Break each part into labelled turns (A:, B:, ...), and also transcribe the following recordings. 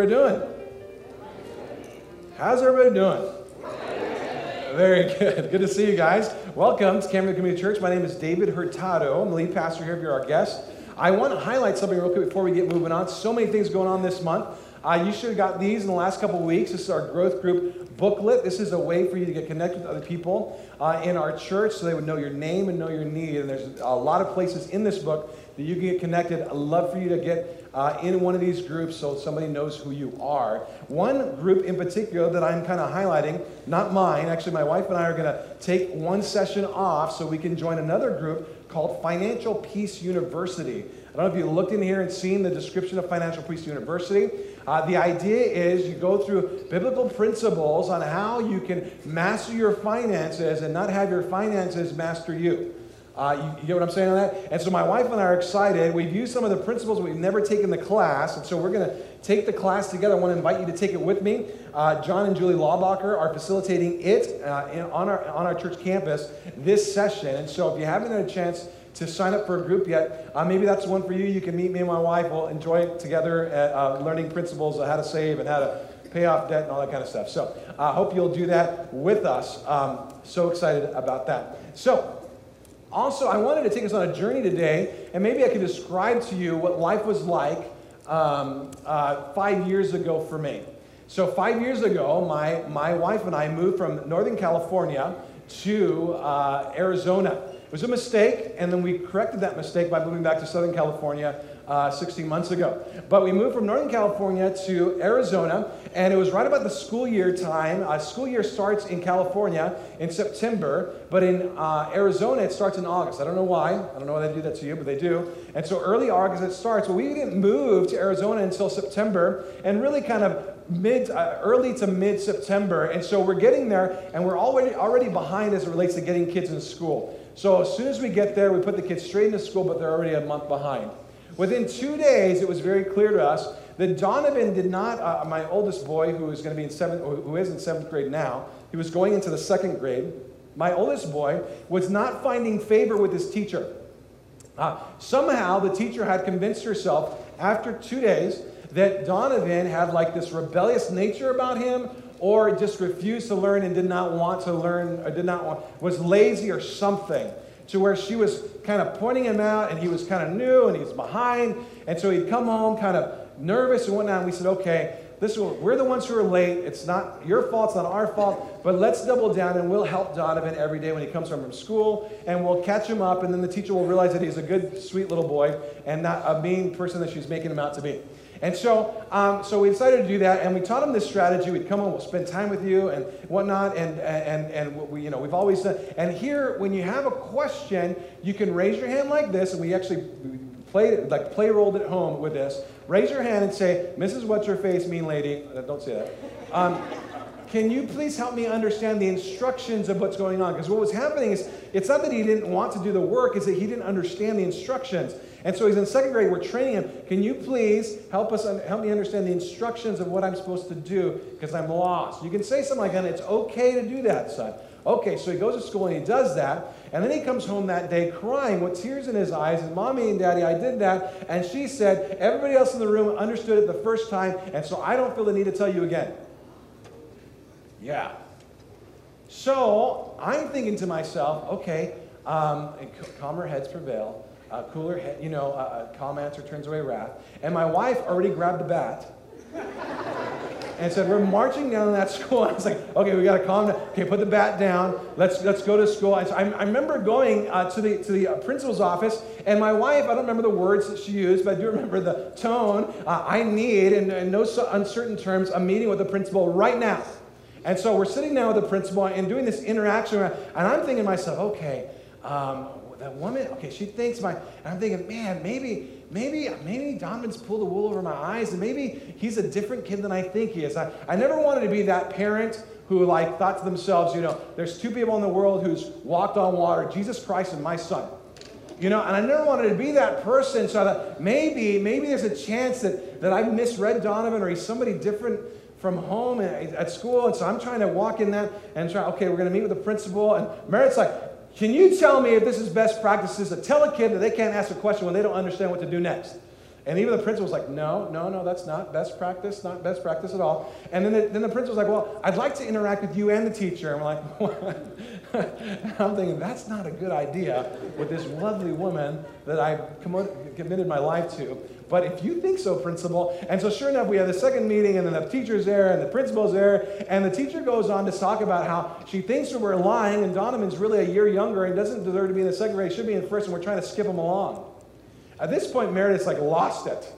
A: Everybody doing? How's everybody doing? Very good. Good to see you guys. Welcome to Camden Community Church. My name is David Hurtado. I'm the lead pastor here if you're our guest. I want to highlight something real quick before we get moving on. So many things going on this month. Uh, you should have got these in the last couple weeks. This is our growth group booklet. This is a way for you to get connected with other people uh, in our church so they would know your name and know your need. And there's a lot of places in this book that you can get connected. I'd love for you to get uh, in one of these groups so somebody knows who you are. One group in particular that I'm kind of highlighting, not mine, actually, my wife and I are going to take one session off so we can join another group called Financial Peace University. I don't know if you looked in here and seen the description of Financial Peace University. Uh, the idea is you go through biblical principles on how you can master your finances and not have your finances master you. Uh, you, you, get what I'm saying on that? And so my wife and I are excited. We've used some of the principles we've never taken the class, and so we're going to take the class together. I want to invite you to take it with me. Uh, John and Julie Lawbacher are facilitating it uh, in, on, our, on our church campus this session. And so if you haven't had a chance to sign up for a group yet, uh, maybe that's one for you. You can meet me and my wife. We'll enjoy it together, at, uh, learning principles of how to save and how to pay off debt and all that kind of stuff. So I hope you'll do that with us. Um, so excited about that. So also, I wanted to take us on a journey today, and maybe I could describe to you what life was like um, uh, five years ago for me. So, five years ago, my, my wife and I moved from Northern California to uh, Arizona. It was a mistake, and then we corrected that mistake by moving back to Southern California uh, 16 months ago. But we moved from Northern California to Arizona, and it was right about the school year time. Uh, school year starts in California in September, but in uh, Arizona it starts in August. I don't know why. I don't know why they do that to you, but they do. And so early August it starts. Well, we didn't move to Arizona until September, and really kind of mid, uh, early to mid September. And so we're getting there, and we're already already behind as it relates to getting kids in school. So as soon as we get there, we put the kids straight into school, but they're already a month behind. Within two days, it was very clear to us that Donovan did not, uh, my oldest boy, who is going to be in seventh, who is in seventh grade now, he was going into the second grade. My oldest boy was not finding favor with his teacher. Uh, somehow, the teacher had convinced herself after two days that Donovan had like this rebellious nature about him, or just refused to learn and did not want to learn, or did not want, was lazy or something to where she was kind of pointing him out and he was kind of new and he's behind. And so he'd come home kind of nervous and whatnot. And we said, okay, this we're the ones who are late. It's not your fault, it's not our fault, but let's double down and we'll help Donovan every day when he comes home from school and we'll catch him up and then the teacher will realize that he's a good, sweet little boy and not a mean person that she's making him out to be. And so, um, so we decided to do that, and we taught them this strategy. We'd come home, we'll spend time with you and whatnot, and, and, and we, you know, we've always done. And here, when you have a question, you can raise your hand like this, and we actually play like play rolled at home with this. Raise your hand and say, "Mrs. What's Your Face, mean lady." Uh, don't say that. Um, can you please help me understand the instructions of what's going on? Because what was happening is, it's not that he didn't want to do the work; it's that he didn't understand the instructions. And so he's in second grade. We're training him. Can you please help us help me understand the instructions of what I'm supposed to do because I'm lost? You can say something like that. It's okay to do that, son. Okay, so he goes to school and he does that, and then he comes home that day crying with tears in his eyes. And mommy and daddy, I did that, and she said everybody else in the room understood it the first time, and so I don't feel the need to tell you again. Yeah. So I'm thinking to myself, okay, um, calmer heads prevail uh, cooler, head, you know, uh, calm answer turns away wrath. And my wife already grabbed the bat and said, "We're marching down that school." I was like, "Okay, we got to calm down. Okay, put the bat down. Let's let's go to school." So I, I remember going uh, to the to the uh, principal's office, and my wife. I don't remember the words that she used, but I do remember the tone. Uh, I need, in, in no uncertain terms, a meeting with the principal right now. And so we're sitting down with the principal and doing this interaction, and I'm thinking to myself, "Okay." Um, that woman, okay, she thinks my, and I'm thinking, man, maybe, maybe, maybe Donovan's pulled the wool over my eyes, and maybe he's a different kid than I think he is. I, I never wanted to be that parent who like thought to themselves, you know, there's two people in the world who's walked on water, Jesus Christ and my son. You know, and I never wanted to be that person, so I thought maybe, maybe there's a chance that, that I've misread Donovan or he's somebody different from home at, at school. And so I'm trying to walk in that and try, okay, we're going to meet with the principal. And Meredith's like, can you tell me if this is best practices to tell a kid that they can't ask a question when they don't understand what to do next? And even the principal's like, no, no, no, that's not best practice, not best practice at all. And then the, then the principal's like, well, I'd like to interact with you and the teacher. And we're like, and I'm thinking, that's not a good idea with this lovely woman that I've committed my life to. But if you think so, principal. And so, sure enough, we have the second meeting, and then the teacher's there, and the principal's there. And the teacher goes on to talk about how she thinks that we're lying, and Donovan's really a year younger and doesn't deserve to be in the second grade, should be in first, and we're trying to skip him along. At this point, Meredith's like lost it.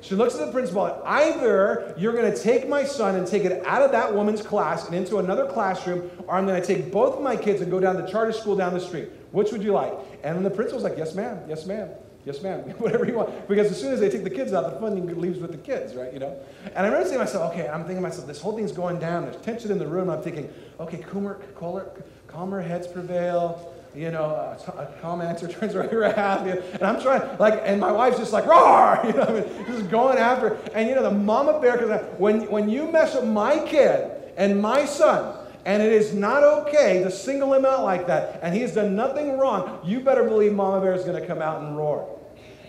A: She looks at the principal. Either you're going to take my son and take it out of that woman's class and into another classroom, or I'm going to take both of my kids and go down to charter school down the street. Which would you like? And then the principal's like, Yes, ma'am. Yes, ma'am. Yes, ma'am. Whatever you want. Because as soon as they take the kids out, the funding leaves with the kids, right? You know. And I remember saying to myself, okay, I'm thinking to myself, this whole thing's going down. There's tension in the room. I'm thinking, okay, calmer, calmer, calmer heads prevail. You know, a, calm answer turns away wrath. You know, and I'm trying, like, and my wife's just like, roar, you know, I mean, just going after. And you know, the mama bear, because when when you mess with my kid and my son, and it is not okay to single him out like that. And he has done nothing wrong. You better believe Mama Bear is going to come out and roar.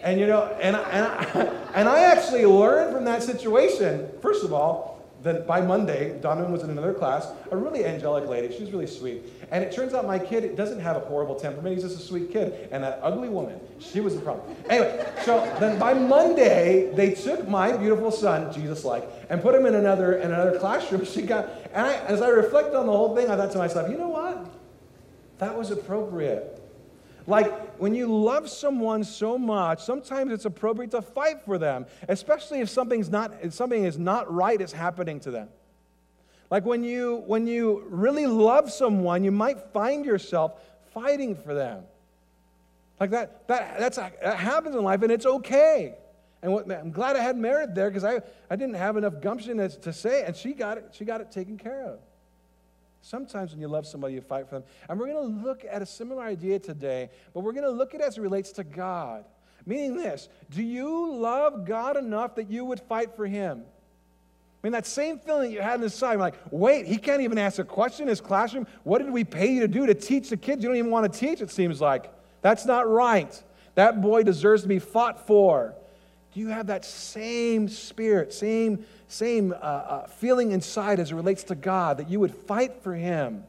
A: And you know, and, and, I, and I actually learned from that situation, first of all, that by Monday, Donovan was in another class, a really angelic lady. She was really sweet. And it turns out my kid doesn't have a horrible temperament. He's just a sweet kid. And that ugly woman, she was the problem. Anyway, so then by Monday, they took my beautiful son, Jesus like, and put him in another, in another classroom. She got, and I, as I reflect on the whole thing, I thought to myself, you know what? That was appropriate. Like when you love someone so much, sometimes it's appropriate to fight for them, especially if something's not if something is not right is happening to them. Like when you when you really love someone, you might find yourself fighting for them. Like that that that's that happens in life and it's okay. And what, I'm glad I had Meredith there because I, I didn't have enough gumption to, to say it, and she got it, she got it taken care of. Sometimes when you love somebody, you fight for them. And we're going to look at a similar idea today, but we're going to look at it as it relates to God. Meaning this do you love God enough that you would fight for Him? I mean, that same feeling you had inside, like, wait, he can't even ask a question in his classroom. What did we pay you to do to teach the kids? You don't even want to teach, it seems like. That's not right. That boy deserves to be fought for. You have that same spirit, same same uh, uh, feeling inside as it relates to God, that you would fight for Him,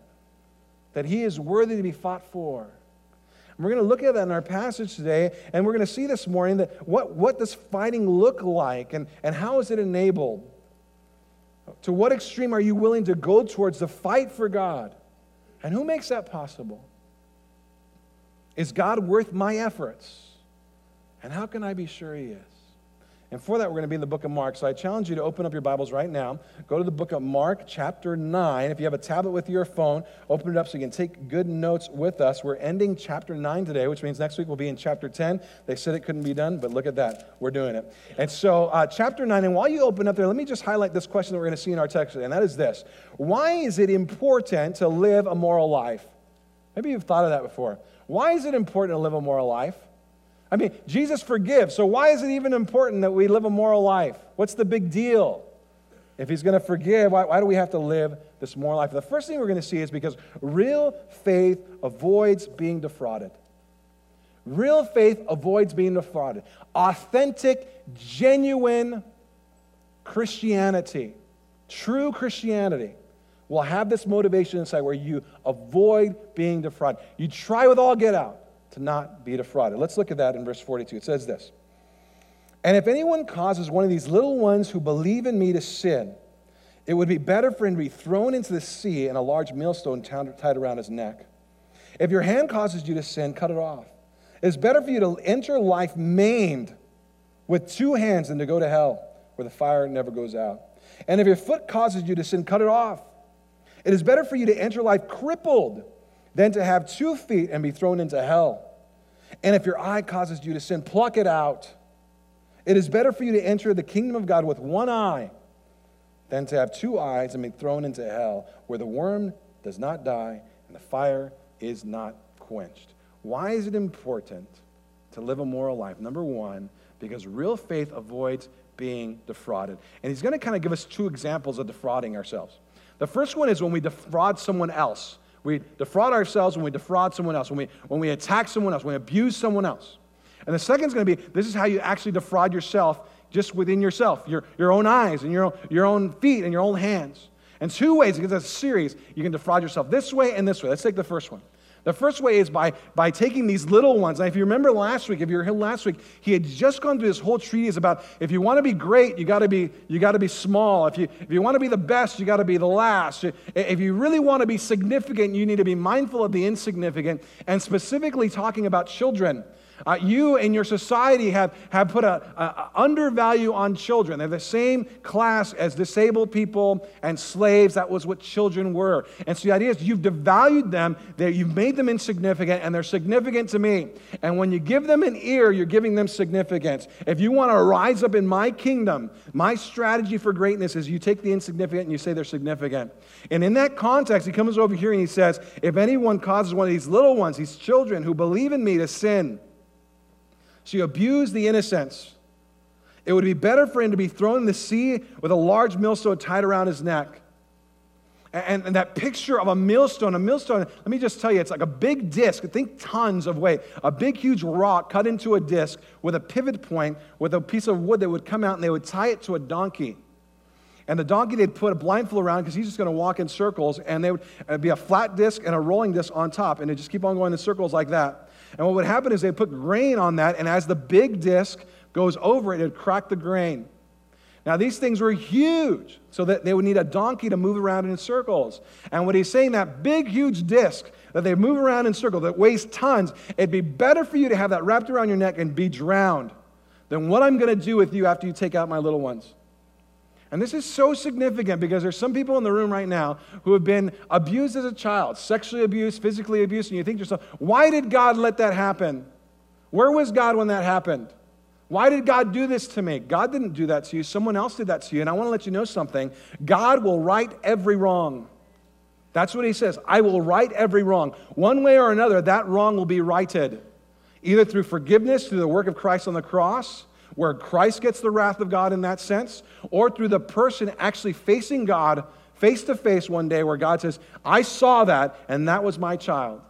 A: that He is worthy to be fought for. And we're going to look at that in our passage today, and we're going to see this morning that what, what does fighting look like and, and how is it enabled? To what extreme are you willing to go towards the fight for God? And who makes that possible? Is God worth my efforts? And how can I be sure He is? And for that, we're going to be in the book of Mark. So I challenge you to open up your Bibles right now. Go to the book of Mark, chapter 9. If you have a tablet with your phone, open it up so you can take good notes with us. We're ending chapter 9 today, which means next week we'll be in chapter 10. They said it couldn't be done, but look at that. We're doing it. And so, uh, chapter 9, and while you open up there, let me just highlight this question that we're going to see in our text today, and that is this Why is it important to live a moral life? Maybe you've thought of that before. Why is it important to live a moral life? I mean, Jesus forgives. So why is it even important that we live a moral life? What's the big deal? If he's going to forgive, why, why do we have to live this moral life? The first thing we're going to see is because real faith avoids being defrauded. Real faith avoids being defrauded. Authentic, genuine Christianity, true Christianity, will have this motivation inside where you avoid being defrauded. You try with all get out to not be defrauded. Let's look at that in verse 42. It says this And if anyone causes one of these little ones who believe in me to sin, it would be better for him to be thrown into the sea and a large millstone tied around his neck. If your hand causes you to sin, cut it off. It's better for you to enter life maimed with two hands than to go to hell, where the fire never goes out. And if your foot causes you to sin, cut it off. It is better for you to enter life crippled than to have two feet and be thrown into hell. And if your eye causes you to sin, pluck it out. It is better for you to enter the kingdom of God with one eye than to have two eyes and be thrown into hell, where the worm does not die and the fire is not quenched. Why is it important to live a moral life? Number one, because real faith avoids being defrauded. And he's going to kind of give us two examples of defrauding ourselves. The first one is when we defraud someone else. We defraud ourselves when we defraud someone else, when we, when we attack someone else, when we abuse someone else. And the second is going to be this is how you actually defraud yourself just within yourself, your, your own eyes and your, your own feet and your own hands. And two ways, because it's a series, you can defraud yourself this way and this way. Let's take the first one. The first way is by, by taking these little ones. And if you remember last week, if you were here last week, he had just gone through this whole treatise about if you want to be great, you got to be you got to be small. If you if you want to be the best, you got to be the last. If you really want to be significant, you need to be mindful of the insignificant. And specifically talking about children. Uh, you and your society have, have put a, a, a, undervalue on children. They're the same class as disabled people and slaves. That was what children were. And so the idea is you've devalued them, you've made them insignificant, and they're significant to me. And when you give them an ear, you're giving them significance. If you want to rise up in my kingdom, my strategy for greatness is you take the insignificant and you say they're significant. And in that context, he comes over here and he says, If anyone causes one of these little ones, these children who believe in me to sin, so you abuse the innocence. It would be better for him to be thrown in the sea with a large millstone tied around his neck. And, and, that picture of a millstone, a millstone, let me just tell you, it's like a big disc, think tons of weight, a big, huge rock cut into a disc with a pivot point with a piece of wood that would come out and they would tie it to a donkey. And the donkey, they'd put a blindfold around because he's just going to walk in circles, and there would uh, be a flat disc and a rolling disc on top, and they just keep on going in circles like that. And what would happen is they'd put grain on that, and as the big disc goes over it, it'd crack the grain. Now, these things were huge, so that they would need a donkey to move around in circles. And what he's saying, that big, huge disc that they move around in circles that weighs tons, it'd be better for you to have that wrapped around your neck and be drowned than what I'm going to do with you after you take out my little ones. And this is so significant because there's some people in the room right now who have been abused as a child, sexually abused, physically abused, and you think to yourself, why did God let that happen? Where was God when that happened? Why did God do this to me? God didn't do that to you. Someone else did that to you. And I want to let you know something God will right every wrong. That's what he says. I will right every wrong. One way or another, that wrong will be righted, either through forgiveness, through the work of Christ on the cross, where Christ gets the wrath of God in that sense, or through the person actually facing God face to face one day where God says, I saw that, and that was my child.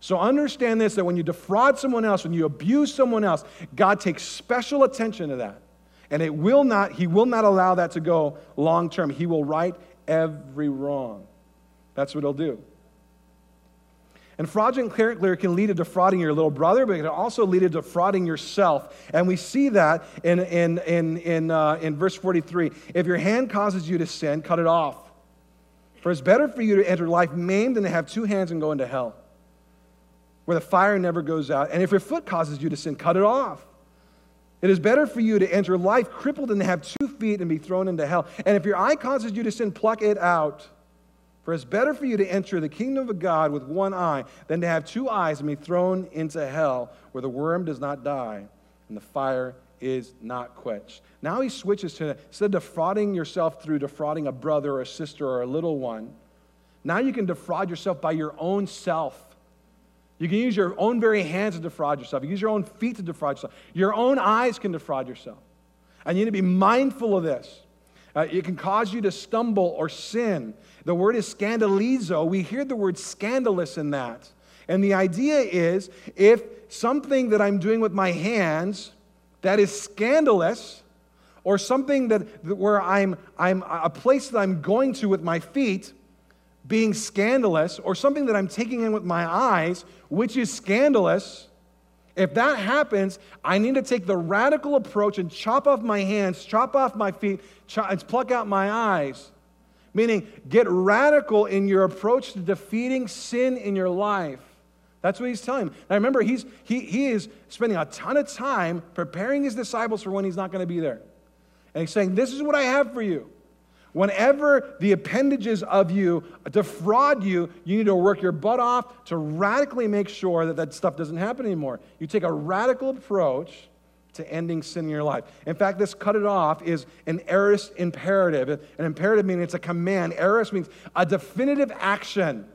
A: So understand this that when you defraud someone else, when you abuse someone else, God takes special attention to that. And it will not, He will not allow that to go long term. He will right every wrong. That's what He'll do. And fraudulent character can lead to defrauding your little brother, but it can also lead to defrauding yourself. And we see that in, in, in, in, uh, in verse 43. If your hand causes you to sin, cut it off. For it's better for you to enter life maimed than to have two hands and go into hell, where the fire never goes out. And if your foot causes you to sin, cut it off. It is better for you to enter life crippled than to have two feet and be thrown into hell. And if your eye causes you to sin, pluck it out. For it's better for you to enter the kingdom of God with one eye than to have two eyes and be thrown into hell, where the worm does not die and the fire is not quenched. Now he switches to instead of defrauding yourself through defrauding a brother or a sister or a little one, now you can defraud yourself by your own self. You can use your own very hands to defraud yourself. You use your own feet to defraud yourself. Your own eyes can defraud yourself. And you need to be mindful of this. Uh, it can cause you to stumble or sin. The word is scandalizo. We hear the word scandalous in that. And the idea is if something that I'm doing with my hands that is scandalous, or something that, where I'm, I'm a place that I'm going to with my feet being scandalous, or something that I'm taking in with my eyes, which is scandalous, if that happens, I need to take the radical approach and chop off my hands, chop off my feet, chop, and pluck out my eyes Meaning, get radical in your approach to defeating sin in your life. That's what he's telling him. Now remember, he's, he, he is spending a ton of time preparing his disciples for when he's not going to be there. And he's saying, This is what I have for you. Whenever the appendages of you defraud you, you need to work your butt off to radically make sure that that stuff doesn't happen anymore. You take a radical approach to ending sin in your life. In fact, this cut it off is an aorist imperative. An imperative meaning it's a command. Aorist means a definitive action.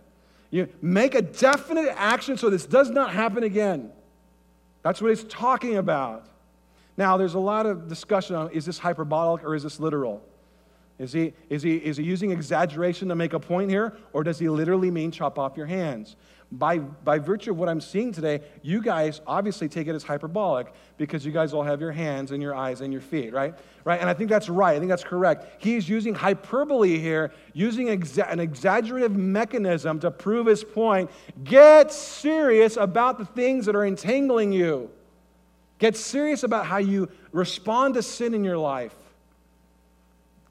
A: You make a definite action so this does not happen again. That's what he's talking about. Now, there's a lot of discussion on is this hyperbolic or is this literal? Is he, is, he, is he using exaggeration to make a point here, or does he literally mean chop off your hands? by, by virtue of what I'm seeing today, you guys obviously take it as hyperbolic because you guys all have your hands and your eyes and your feet, right? Right? And I think that's right. I think that's correct. He's using hyperbole here, using exa- an exaggerative mechanism to prove his point. Get serious about the things that are entangling you. Get serious about how you respond to sin in your life.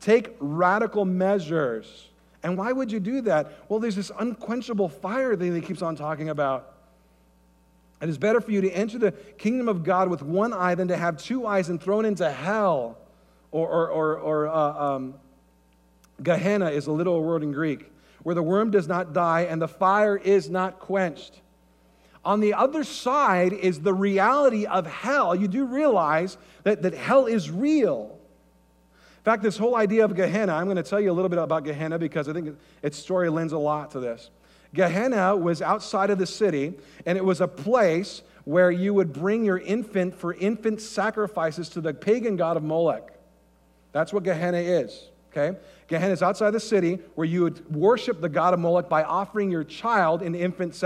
A: Take radical measures. And why would you do that? Well, there's this unquenchable fire thing that he keeps on talking about. It is better for you to enter the kingdom of God with one eye than to have two eyes and thrown into hell. Or, or, or, or uh, um, Gehenna is a literal word in Greek, where the worm does not die and the fire is not quenched. On the other side is the reality of hell. You do realize that, that hell is real. In fact, this whole idea of Gehenna, I'm going to tell you a little bit about Gehenna because I think its story lends a lot to this. Gehenna was outside of the city, and it was a place where you would bring your infant for infant sacrifices to the pagan god of Molech. That's what Gehenna is, okay? Gehenna is outside the city where you would worship the god of Molech by offering your child in infant sacrifice.